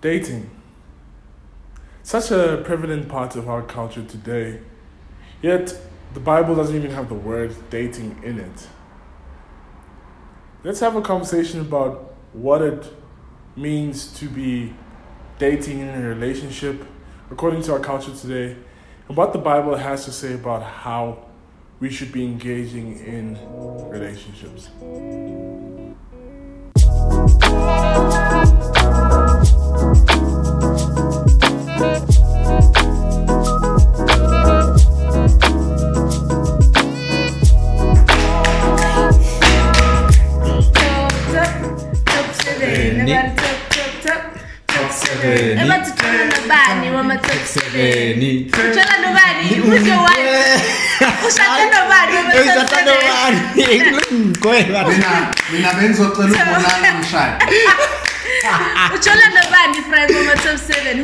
Dating. Such a prevalent part of our culture today. Yet, the Bible doesn't even have the word dating in it. Let's have a conversation about what it means to be dating in a relationship according to our culture today and what the Bible has to say about how we should be engaging in relationships. Nobani wama-top seven. Utshola nobani who's your wife ushade nobani wama-top seven mina mina bengizocela ukubonana umshado utshola nobani friend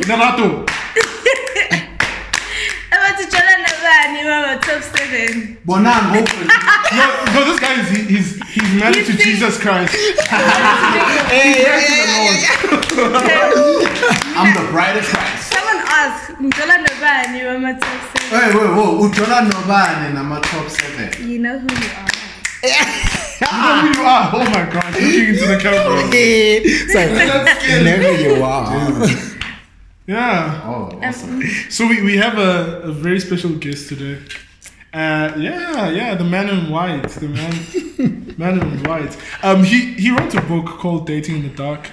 wama-top seven Narato! abathi utshola nobani wama-top seven bonanga open No, no, this guy is he's he's married to He's. Jesus Christ. i'm the bride of christ someone ask ngitshola nobani wama-top seven hey wait whoa ujola nobani nama-top seven you know who you are You know who you are. Oh my God! Looking into the camera. Sorry, Whenever you are. Yeah. oh awesome. So we, we have a, a very special guest today. Uh, yeah, yeah, the man in white, the man, man in white. Um, he he wrote a book called Dating in the Dark,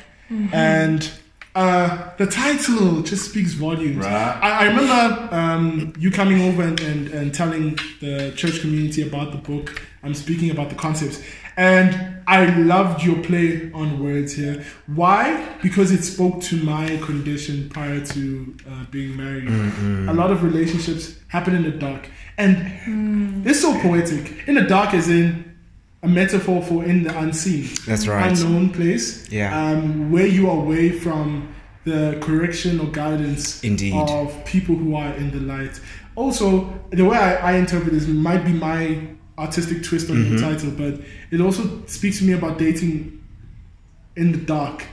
and uh, the title just speaks volumes. Right. I, I remember um, you coming over and, and, and telling the church community about the book. I'm speaking about the concepts, and I loved your play on words here. Why? Because it spoke to my condition prior to uh, being married. A lot of relationships happen in the dark, and it's so poetic. In the dark, is in a metaphor for in the unseen That's right. unknown place. Yeah. Um, where you are away from the correction or guidance Indeed. of people who are in the light. Also, the way I, I interpret this might be my artistic twist on Mm-hmm. the title, but it also speaks to me about dating in the dark.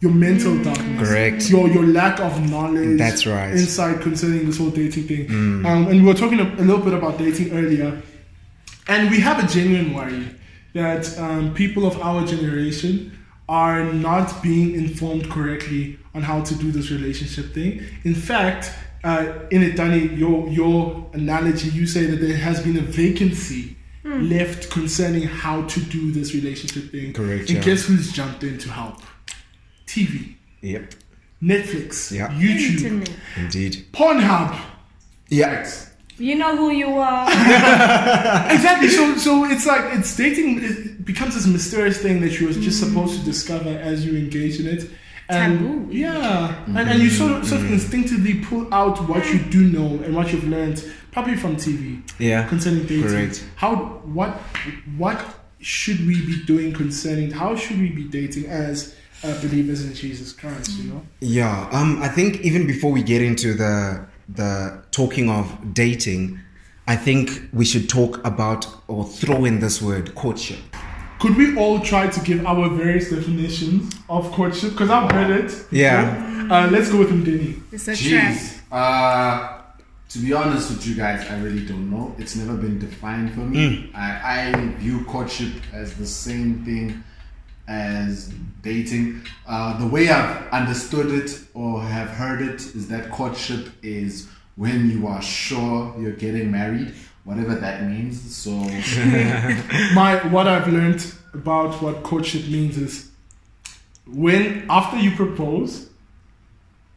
Your mental darkness, Correct. Your your lack of knowledge, That's right. Mm. Insight concerning this whole dating thing, um, and we were talking a, a little bit about dating earlier, and we have a genuine worry that um, people of our generation are not being informed correctly on how to do this relationship thing. In fact, uh, in it, Danny, your your analogy, you say that there has been a vacancy Hmm. left concerning how to do this relationship thing. Correct, And yeah. guess who's jumped in to help? TV, Yep. Netflix, Yeah. YouTube, Internet. Indeed. Pornhub. Yeah. you know who you are Exactly. So, so it's like it's dating. It becomes this mysterious thing that you're just hmm. supposed to discover as you engage in it. And Taboo. Yeah, and, and you mm-hmm. sort of, sort of mm-hmm. instinctively pull out what hmm. you do know and what you've learned, probably from TV, Yeah. concerning dating. Correct. How what what should we be doing concerning? How should we be dating as uh, believers in Jesus Christ? You know. Yeah, um, I think even before we get into the the talking of dating, I think we should talk about or throw in this word courtship. Could we all try to give our various definitions of courtship? Because I've heard it. Yeah. Uh, let's go with Mdeni. it's a trap Jeez. Uh, to be honest with you guys, I really don't know. It's never been defined for me. I, I view courtship as the same thing as dating. Uh, the way I've understood it or have heard it is that courtship is when you are sure you're getting married, whatever that means. So, My what I've learned about what courtship means is when after you propose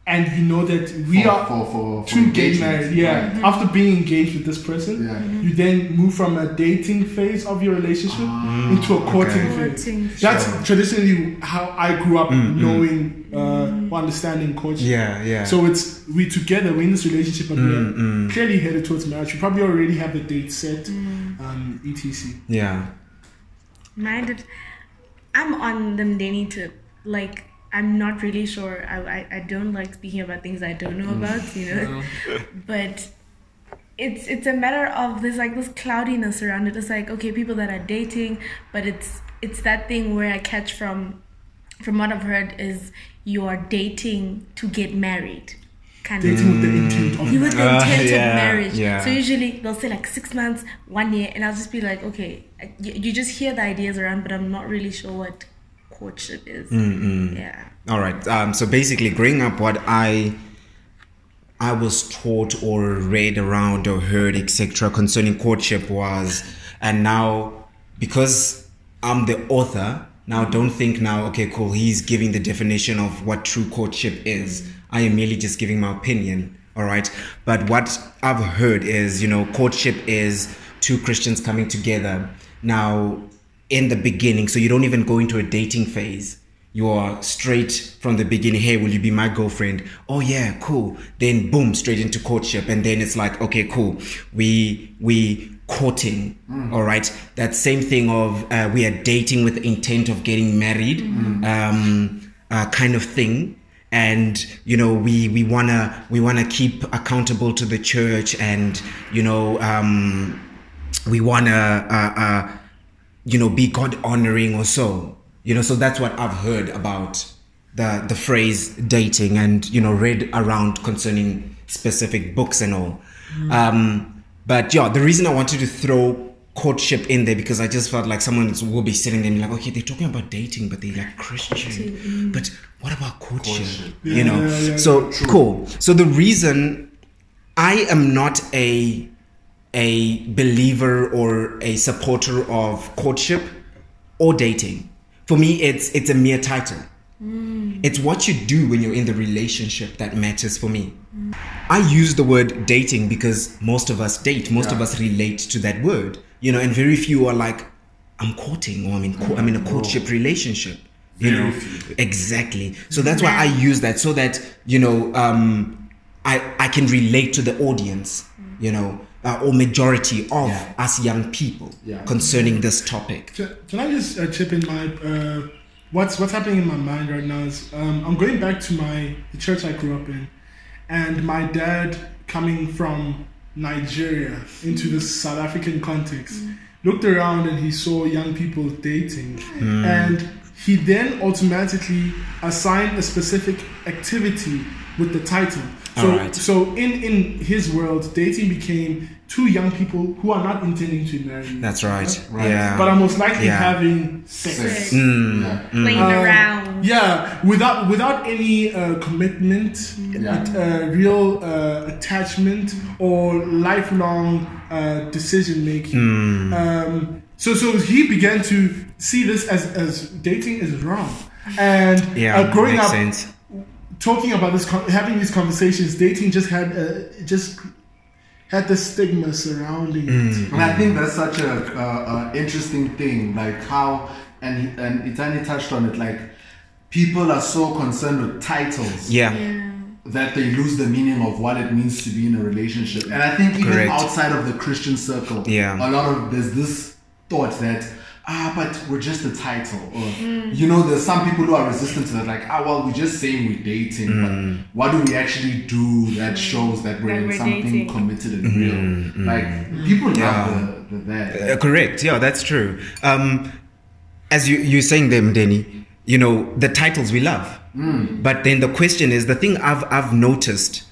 and you know that we for, are for, for, for to get engagement, married, yeah. right. After being engaged with this person, Yeah. you then move from a dating phase of your relationship Ah, into a courting okay. phase. Courting. That's Sure. traditionally how I grew up knowing, uh, understanding courtship. Yeah, yeah. So it's we together, we're in this relationship, and we're mm. clearly headed towards marriage. We probably already have the date set, um, etc. yeah. Mine did. I'm on the Mdeni tip. Like, I'm not really sure. I, I, I don't like speaking about things I don't know about, you know? but it's it's a matter of there's like this cloudiness around it. It's like, okay, people that are dating, but it's it's that thing where I catch from from what I've heard, is you are dating to get married. Kind Dating of. with the intent of You with the Uh, yeah, of marriage. yeah. So usually they'll say like six months, one year, and I'll just be like, okay, you, you just hear the ideas around, but I'm not really sure what courtship is. Mm, Yeah. All right. Um, so basically, growing up, what I I was taught or read around or heard, etc., concerning courtship was, and now because I'm the author, now don't think now, okay, cool. He's giving the definition of what true courtship is. I am merely just giving my opinion. All right. But what I've heard is, you know, courtship is two Christians coming together. Now, in the beginning, so you don't even go into a dating phase. You are straight from the beginning hey will you be my girlfriend? Oh yeah cool. Then boom straight into courtship. And then it's like okay cool. We we courting all right? That same thing of uh, we are dating with the intent of getting married um uh, kind of thing. And you know we we wanna we wanna keep accountable to the church and you know um we wanna uh, uh you know be god honoring or so you know so that's what i've heard about the the phrase dating and you know read around concerning specific books and all. Um but yeah the reason i wanted to throw courtship in there because i just felt like someone will be sitting there and like okay they're talking about dating but they're like christian. But what about courtship, Courtship. you know? Yeah, yeah, yeah, so cool. So the reason i am not a a believer or a supporter of courtship or dating. For me, it's it's a mere title. It's what you do when you're in the relationship that matters for me. I use the word dating because most of us date. Most of us relate to that word, you know, and very few are like, "I'm courting" or "I'm in co- I'm in a courtship relationship." You Very know, few. exactly. So that's why I use that so that you know um, I I can relate to the audience, you know, uh, or majority of Yeah. us young people Yeah. concerning this topic. Can, can I just uh, chip in my uh, what's what's happening in my mind right now is um, I'm going back to my the church I grew up in, and my dad coming from Nigeria into the South African context looked around and he saw young people dating, and he then automatically assigned a specific activity with the title. So, Alright. so in in his world, dating became two young people who are not intending to marry. That's right. Right. Yeah. But are most likely Yeah. having sex. Sex. Mm, Yeah. Playing Um, around. Yeah, without without any uh, commitment, Yeah. uh, real uh, attachment, or lifelong uh, decision making. Hmm. Um, so so he began to see this as as dating is wrong, and yeah. uh, growing makes up sense. Talking about this, having these conversations, dating just had uh, just had the stigma surrounding it. And I think that's such a, uh, uh, interesting thing, like how, and and Itani touched on it, like people are so concerned with titles Yeah. Yeah. that they lose the meaning of what it means to be in a relationship. And I think even Correct. outside of the Christian circle, Yeah. a lot of there's this thought that ah, but we're just a title, or you know, there's some people who are resistant to that, like ah, well, we're just saying we're dating, Mm. but what do we actually do that shows that we're That in we're something dating. committed and Mm-hmm. real? Like people love the, the that. Uh, correct. Yeah, that's true. Um, as you you're saying them, Denny, you know the titles we love, but then the question is the thing I've I've noticed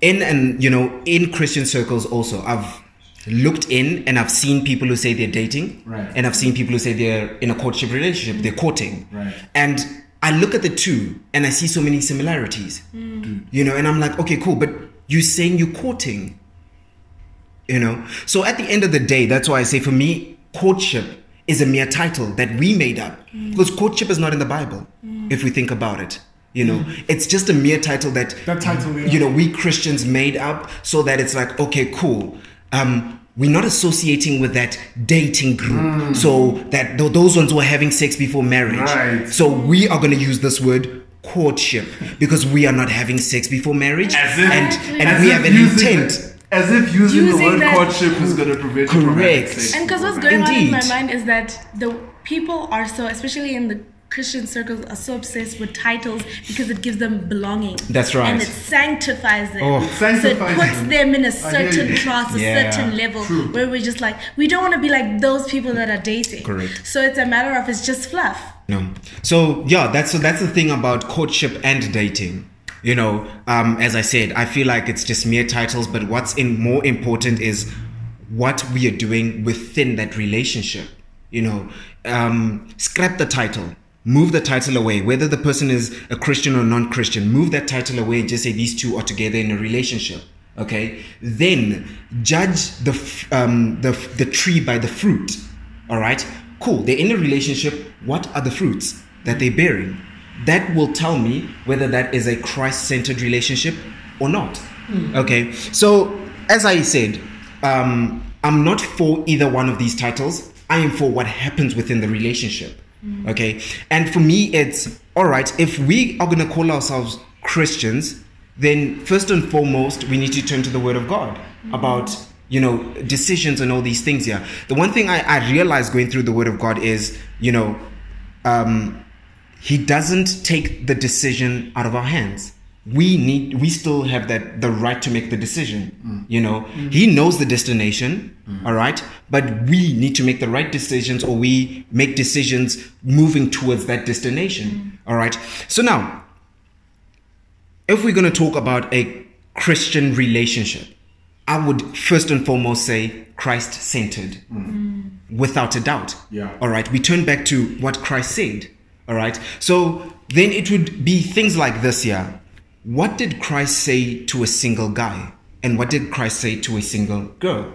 in and you know in Christian circles also I've looked in and I've seen people who say they're dating, Right. and I've seen people who say they're in a courtship relationship, they're courting, Right. and I look at the two and I see so many similarities, mm. Mm. you know, and I'm like, okay, cool, but you're saying you're courting, you know? So at the end of the day that's why i say for me courtship is a mere title that we made up. Mm. Because courtship is not in the bible if we think about it you know? It's just a mere title that That title, yeah. you know we christians made up so that it's like okay cool um we're not associating with that dating group so that th- those ones were having sex before marriage Right. so we are going to use this word courtship because we are not having sex before marriage As if- and and as we if have an using intent it- as if using, the word that- courtship is going to prevent you from having Correct. sex. And because what's Right. going on in my mind is that the people are so, especially in the Christian circles, are so obsessed with titles because it gives them belonging. That's right. And it sanctifies them. Oh. It so it puts them. them in a certain class, a Yeah. certain level, True. where we're just like, we don't want to be like those people that are dating. Correct. So it's a matter of it's just fluff. No. So yeah, that's so that's the thing about courtship and dating. You know, um, as I said, I feel like it's just mere titles, but what's in more important is what we are doing within that relationship. You know, um, scrap the title, move the title away. Whether the person is a Christian or non-Christian, move that title away and just say these two are together in a relationship. Okay, then judge the um, the the tree by the fruit. All right, cool. They're in a relationship. What are the fruits that they're bearing? That will tell me whether that is a Christ-centered relationship or not. Okay, so as I said, um, I'm not for either one of these titles. I am for what happens within the relationship. Okay, and for me, it's all right if we are going to call ourselves Christians. Then first and foremost, we need to turn to the Word of God about you know decisions and all these things. Yeah, the one thing I, I realized going through the Word of God is you know um, He doesn't take the decision out of our hands we need we still have that the right to make the decision mm. you know? Mm. He knows the destination mm. all right but we need to make the right decisions or we make decisions moving towards that destination all right so now if we're going to talk about a christian relationship i would first and foremost say christ centered without a doubt. Yeah. all right we turn back to what christ said all right so then it would be things like this here what did christ say to a single guy and what did christ say to a single girl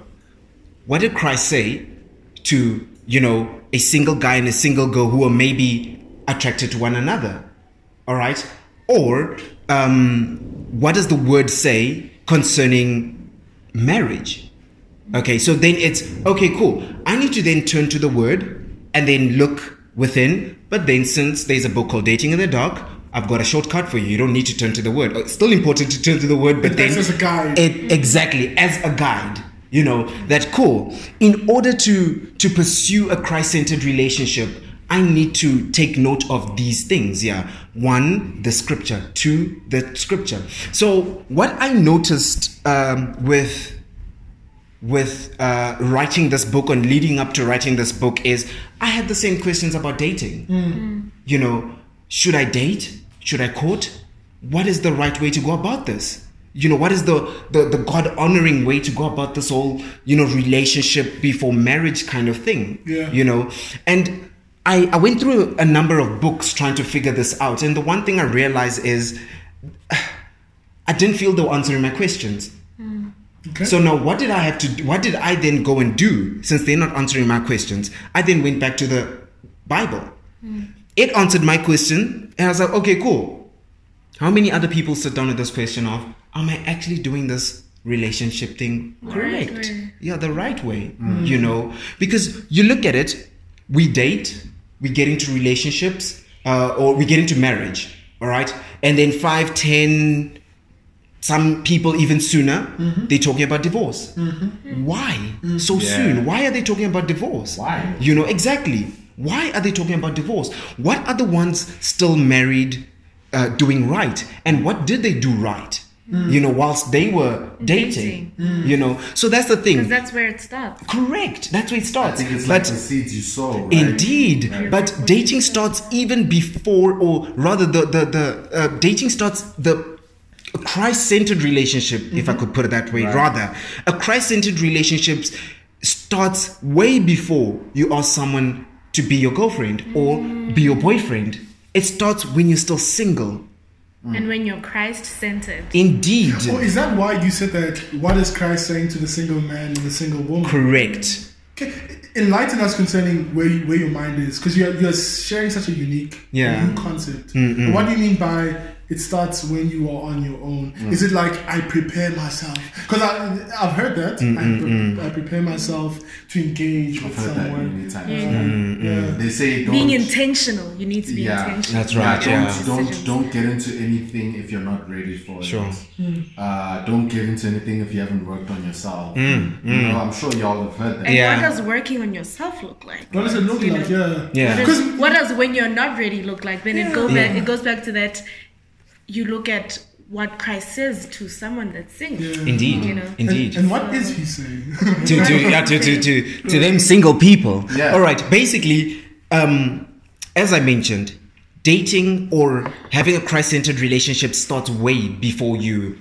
what did christ say to you know a single guy and a single girl who are maybe attracted to one another all right or um, what does the word say concerning marriage Okay, so then it's okay, cool. I need to then turn to the word and then look within. But then, since there's a book called Dating in the Dark, I've got a shortcut for you. You don't need to turn to the word. It's still important to turn to the word, but then as a guide. It, exactly as a guide. You know that cool. In order to to pursue a Christ-centered relationship, I need to take note of these things. Yeah, one, the scripture. Two, the scripture. So what I noticed um, with with uh, writing this book and leading up to writing this book is I had the same questions about dating. You know, should I date? Should I court? What is the right way to go about this? You know, what is the the, the God honoring way to go about this whole you know relationship before marriage kind of thing? Yeah. You know, and I I went through a number of books trying to figure this out, and the one thing I realized is I didn't feel they were answering my questions. Hmm. Okay. So now, what did I have to? do? What did I then go and do? Since they're not answering my questions, I then went back to the Bible. Hmm. It answered my question, and I was like, okay, cool. How many other people sit down with this question of, am I actually doing this relationship thing correct? way. Yeah, the right way. Mm. You know, because you look at it, we date, we get into relationships, uh, or we get into marriage. All right, and then five, ten, some people even sooner mm-hmm. they're talking about divorce mm-hmm. why mm-hmm. so Yeah. soon why are they talking about divorce Why? you know exactly why are they talking about divorce what are the ones still married uh, doing right and what did they do right you know whilst they were dating, you know so that's the thing Because that's where it starts. correct that's where it I starts think it's but like the seeds you sow. Right? Indeed, Right. but dating starts even before, or rather, the the the uh, dating starts the Christ-centered relationship, if I could put it that way. Right. Rather, a Christ-centered relationship starts way before you ask someone to be your girlfriend or be your boyfriend. It starts when you're still single. And mm. when you're Christ centered. Indeed, Oh, is that why you said that? What is Christ saying to the single man and the single woman? correct. Okay, enlighten us concerning where you, where your mind is, because you're you're sharing such a unique, Yeah. new concept. What do you mean by it starts when you are on your own? Mm. Is it like I prepare myself? Because I've heard that mm, I, mm, pre- I prepare myself to engage with I've heard that someone. many times. Yeah. Yeah. They say don't. Being intentional. You need to be yeah, intentional. That's right, Yeah, yeah. don't Decisions. don't don't get into anything if you're not ready for Sure. it. Uh, don't get into anything if you haven't worked on yourself. You know, I'm sure y'all have heard that. And Yeah. what does working on yourself look like? What does it look You like? know? Yeah. Yeah. What Because does, what does when you're not ready look like? Then it goes Yeah. back. It goes back to that. You look at what Christ says to someone that's single. Yeah. Indeed, You know. indeed. and, and what is he saying? to to, yeah, to, to, to, to them single people. Yeah. All right. Basically, um, as I mentioned, dating or having a Christ-centered relationship starts way before you,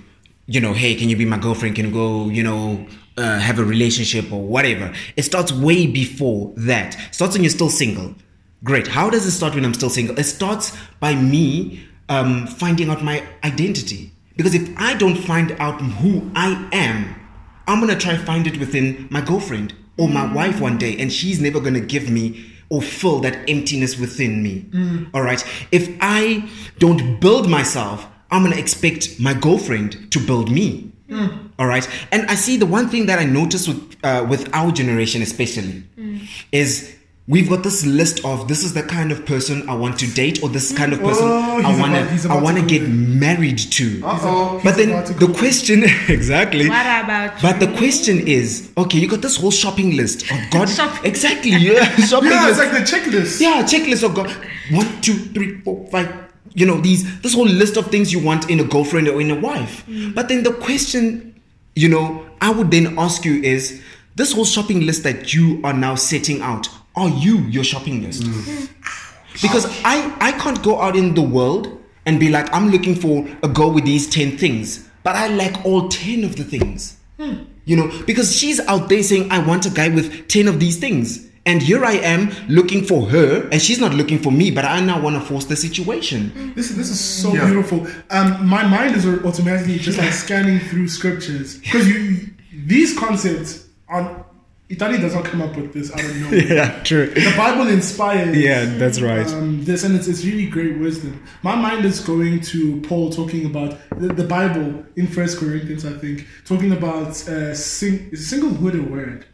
you know, hey, can you be my girlfriend? Can you go, you know, uh, have a relationship or whatever? It starts way before that. It starts when you're still single. Great. How does it start when I'm still single? It starts by me um, finding out my identity. Because if I don't find out who I am, I'm gonna try find it within my girlfriend or my wife one day, and she's never gonna give me or fill that emptiness within me. All right. If I don't build myself, I'm gonna expect my girlfriend to build me. All right. And I see the one thing that I notice with uh, with our generation, especially, is we've got this list of this is the kind of person I want to date, or this kind of person Oh, I he's want about- he's to I want to to get married to. Uh-oh. But then the question exactly. What about But the question is, okay, you got this whole shopping list of God. Shopping. Exactly, yeah, shopping Yeah, list. it's like the checklist. yeah, checklist of God. One, two, three, four, five. You know these this whole list of things you want in a girlfriend or in a wife. Mm. But then the question, you know, I would then ask you is this whole shopping list that you are now setting out. Are you your shopping list? Mm. Because I I can't go out in the world and be like I'm looking for a girl with these 10 things, but I lack all 10 of the things. Hmm. You know, because she's out there saying I want a guy with 10 of these things. And here I am looking for her, and she's not looking for me, but I now want to force the situation. Mm. This, this is so Yeah. beautiful. Um, my mind is automatically just like scanning through scriptures because you these concepts on Italy does not come up with this I don't know. Yeah, true. The Bible inspires. Yeah, that's right. Um, this and it's, it's really great wisdom. My mind is going to Paul talking about the, the Bible in First Corinthians, I think, talking about uh, sing, is singlehood a word?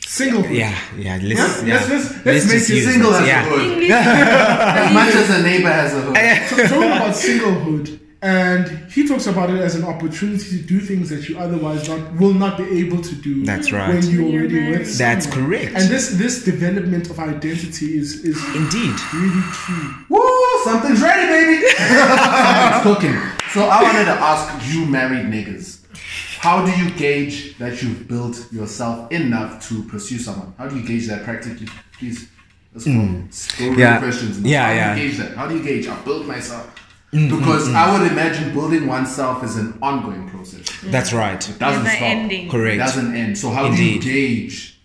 Singlehood. Yeah, yeah. Let's, Let's- yeah. let's- let's- let's make just it Single as yeah. a hood. As much as a neighbor has a hood. So, talking about singlehood, and he talks about it as an opportunity to do things that you otherwise not will not be able to do. That's right. When you're already married. with That's correct. And this this development of identity is is Indeed. really key. Woo! Something's ready, baby. Something's cooking. So I wanted to ask you, married niggas, how do you gauge that you've built yourself enough to pursue someone? How do you gauge that practically? Please, let's go. Let's go Hmm. Yeah. questions. Yeah, how yeah. do you gauge that? How do you gauge? I built myself. Mm, Because I would imagine building oneself is an ongoing process. It That's right. doesn't Never stop. ending. It Correct. doesn't end. So how Indeed. do you gauge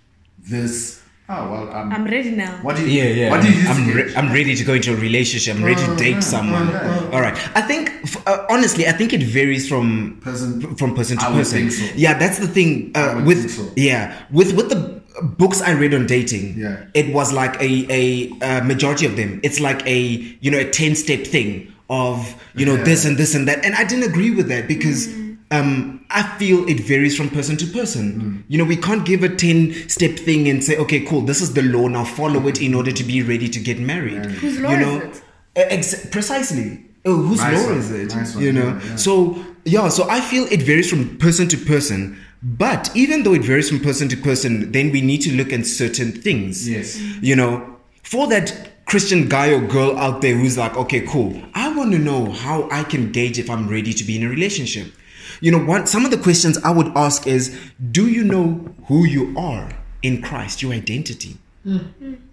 this? Oh well, um, I'm ready now. what do you? Yeah, yeah. What do you use I'm, re- I'm ready to go into a relationship. I'm ready to date someone. All right. I think, f- uh, honestly, I think it varies from Person- from person to I would person. think so. Yeah, that's the thing. I Uh, would with think so. yeah, with with the books I read on dating, Yeah. it was like a, a a majority of them. It's like a you know a ten step thing of you know Yeah. this and this and that, and I didn't agree with that because. Um, I feel it varies from person to person. You know, we can't give a 10 step thing and say, okay, cool, this is the law, now follow it in order to be ready to get married. Whose law you is know? it? Ex- precisely. Oh, whose Nice law one, is it? nice one, you know. yeah, yeah. So yeah, so I feel it varies from person to person. But even though it varies from person to person, then we need to look at certain things. Yes. You know, for that Christian guy or girl out there who's like, okay, cool. I want to know how I can gauge if I'm ready to be in a relationship. You know, one some of the questions I would ask is, do you know who you are in Christ, your identity? Hmm.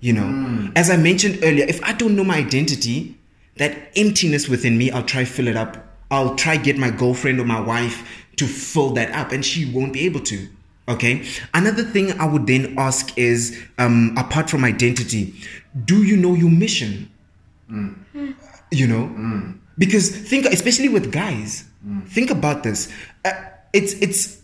You know, hmm. as I mentioned earlier, if I don't know my identity, that emptiness within me, I'll try fill it up. I'll try get my girlfriend or my wife to fill that up, and she won't be able to. Okay. Another thing I would then ask is, um, apart from identity, do you know your mission? You know, because think, especially with guys, think about this. Uh, it's it's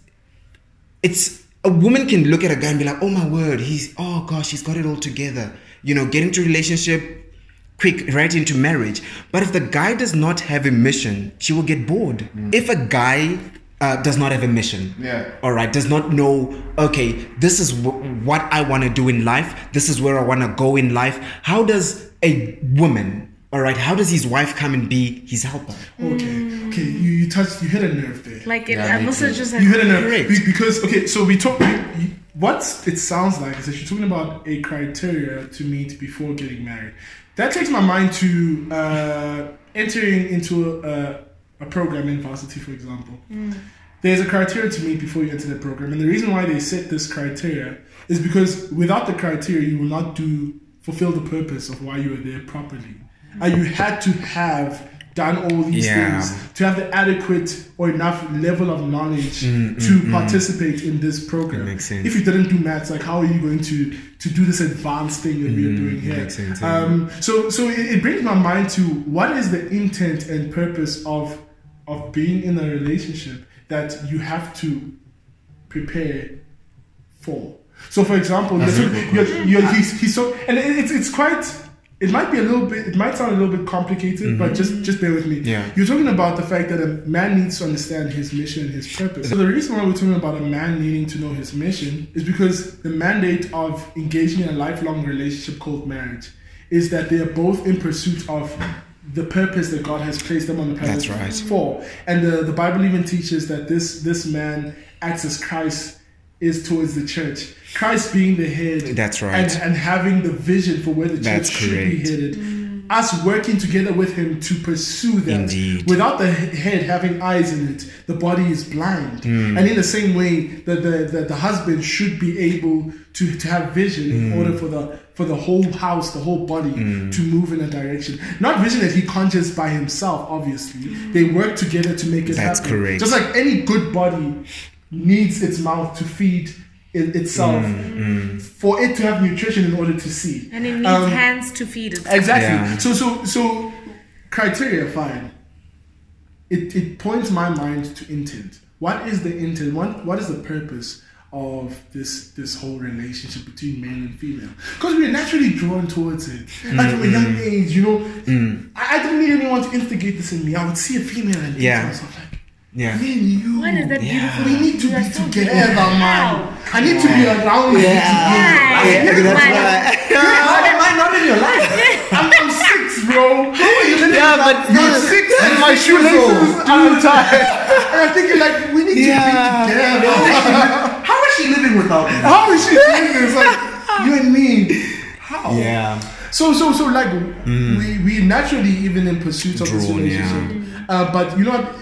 it's a woman can look at a guy and be like, oh my word, he's oh gosh, he's got it all together. You know, get into a relationship quick, right into marriage. But if the guy does not have a mission, she will get bored. If a guy uh, does not have a mission, Yeah. all right, does not know, okay, this is w- what I want to do in life, this is where I want to go in life. How does a woman, all right, how does his wife come and be his helper? Okay, okay, you, you touched, you hit a nerve there. Like it, Yeah, I'm me also just like You hit a nerve Correct. Be- because okay, so we talk. You, you, what it sounds like is that you're talking about a criteria to meet before getting married. That takes my mind to uh, entering into a, a program in varsity, for example. There's a criteria to meet before you enter the program, and the reason why they set this criteria is because without the criteria, you will not do fulfill the purpose of why you were there properly. And you had to have done all these Yeah. things to have the adequate or enough level of knowledge to participate in this program. Mm, That makes sense. If you didn't do maths, like how are you going to to do this advanced thing that we are doing here? Mm, makes sense, yeah. Um, so so it, it brings my mind to what is the intent and purpose of of being in a relationship that you have to prepare for. So, for example, you're, you're, he's, he's so, and it's it's quite. It might be a little bit. It might sound a little bit complicated, but just just bear with me. Mm-hmm. Yeah. You're talking about the fact that a man needs to understand his mission and his purpose. So the reason why we're talking about a man needing to know his mission is because the mandate of engaging in a lifelong relationship called marriage is that they are both in pursuit of the purpose that God has placed them on the planet That's right. for. And the, the Bible even teaches that this this man acts as Christ is towards the church. Christ being the head. That's right. And, and having the vision for where the church That's should be correct. headed. Mm. Us working together with him to pursue that. Indeed. Without the head having eyes in it, the body is blind. Hmm. And in the same way, the, the, the, the husband should be able to, to have vision in Hmm. order for the for the whole house, the whole body to move in a direction. Not vision that he conjures by himself, obviously. They work together to make it That's happen. correct. Just like any good body needs its mouth to feed it, itself for it to have nutrition in order to see. And it needs Um, hands to feed it. Exactly. Yeah. So so so criteria fine. It it points my mind to intent. What is the intent? What what is the purpose of this this whole relationship between male and female? Because we're naturally drawn towards it. Like from a young Mm. age, you know, I, I didn't need anyone to instigate this in me. I would see a female and think Yeah. to myself like, Yeah. me and you. What is that Yeah. We need to You be so together, beautiful. man. I need to be around you. Yeah. together. You're that's my- why- How am I not in your life? I'm, I'm six, bro. How are you living? Yeah, but you're no, six and and my my shoelaces shoelaces are tied. And I'm thinking like we need Yeah. to be together. How is she living without me? How is she doing this? Like you and me. How? Yeah. So so so like we we naturally even in pursuit of this Drawn, relationship. Uh, but you know what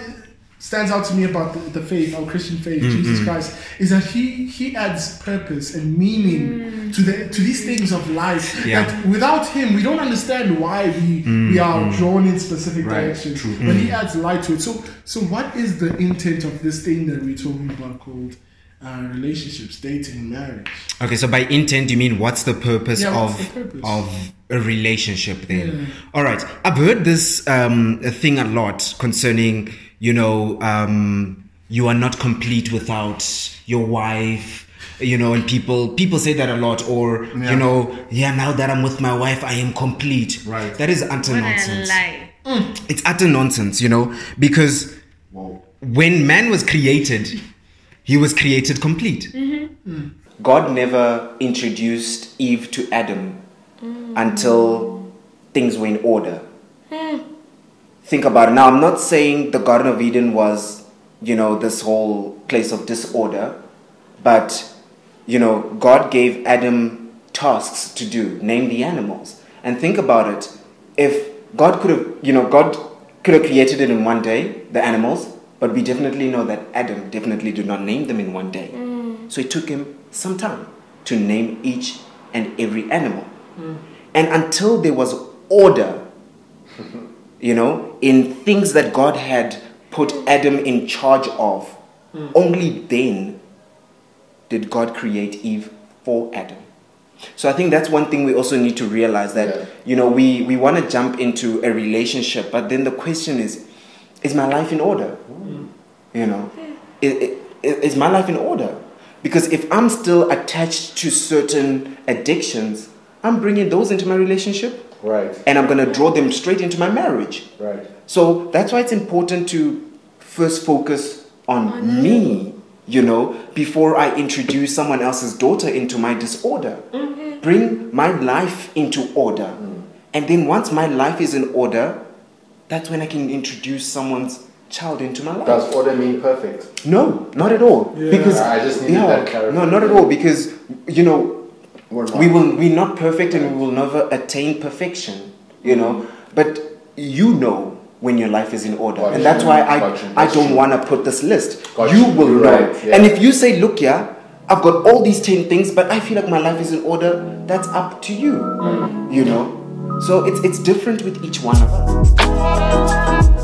stands out to me about the, the faith, our Christian faith, mm-hmm. Jesus Christ, is that he he adds purpose and meaning mm. to the to these things of life. Yeah. That without him we don't understand why we we mm-hmm. are drawn in specific Right, directions. true. But he adds light to it. So so what is the intent of this thing that we're talking about called uh, relationships, dating, marriage? Okay, so by intent you mean what's the purpose Yeah, of what's the purpose? of a relationship then? Yeah. All right, I've heard this um, thing a lot concerning you know um, you are not complete without your wife. You know, and people people say that a lot, or Yeah. you know, yeah. Now that I'm with my wife, I am complete. Right. That is utter What a nonsense. lie. It's utter nonsense, you know, because Whoa. when man was created, he was created complete. God never introduced Eve to Adam until things were in order. Think about it. Now, I'm not saying the Garden of Eden was, you know, this whole place of disorder, but, you know, God gave Adam tasks to do, name the animals. And think about it. If God could have, you know, God could have created it in one day, the animals, but we definitely know that Adam definitely did not name them in one day. Mm. So it took him some time to name each and every animal. Mm. And until there was order, you know, in things that God had put Adam in charge of, mm. only then did God create Eve for Adam. So I think that's one thing we also need to realize that, Yeah. you know, we, we want to jump into a relationship, but then the question is, is my life in order? You know, i- i- i- is my life in order? Because if I'm still attached to certain addictions, I'm bringing those into my relationship Right. and I'm going to draw them straight into my marriage. Right. So that's why it's important to first focus on, me, you know, before I introduce someone else's daughter into my disorder. Mm-hmm. Bring my life into order. Mm. And then once my life is in order, that's when I can introduce someone's child into my life. Does order mean perfect? No, not at all. Yeah. Because I just needed that no, not at all. Because you know, We're not. we will we're not perfect and we will never attain perfection. You know, but you know when your life is in order, Got and that's why I Got you. I don't want to put this list. Got you you. will You're know. right, yeah. And if you say, look, yeah, I've got all these 10 things, but I feel like my life is in order. That's up to you, mm. you know? So it's, it's different with each one of us.